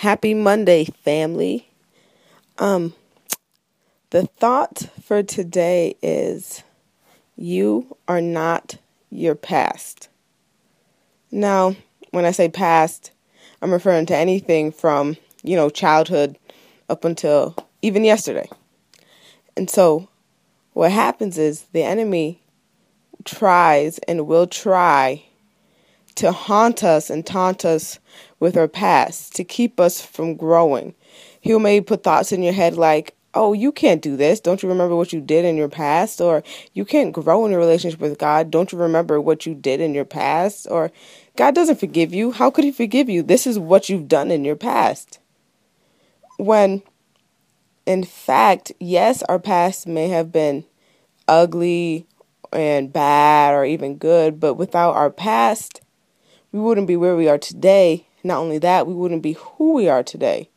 Happy Monday, family. Um, the thought for today is you are not your past. Now, when I say past, I'm referring to anything from, you know, childhood up until even yesterday. And so, what happens is the enemy tries and will try to haunt us and taunt us with our past, to keep us from growing. He'll maybe put thoughts in your head like, oh, you can't do this. Don't you remember what you did in your past? Or you can't grow in your relationship with God. Don't you remember what you did in your past? Or God doesn't forgive you. How could He forgive you? This is what you've done in your past. When, in fact, yes, our past may have been ugly and bad or even good, but without our past, we wouldn't be where we are today. Not only that, we wouldn't be who we are today.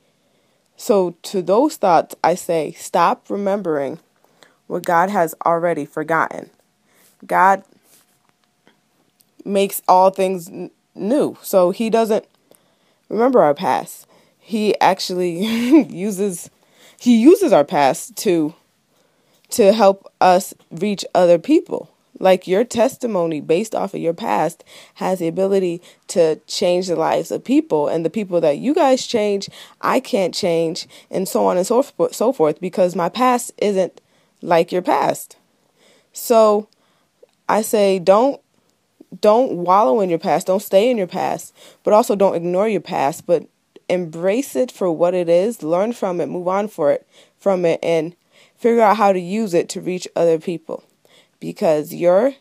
So, to those thoughts, I say stop remembering what God has already forgotten. God makes all things n- new. So, He doesn't remember our past. He actually uses he uses our past to to help us reach other people like your testimony based off of your past has the ability to change the lives of people and the people that you guys change i can't change and so on and so forth, so forth because my past isn't like your past. So i say don't don't wallow in your past don't stay in your past but also don't ignore your past but embrace it for what it is learn from it move on for it from it and figure out how to use it to reach other people because your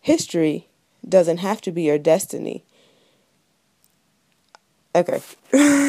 history doesn't have to be your destiny. Okay.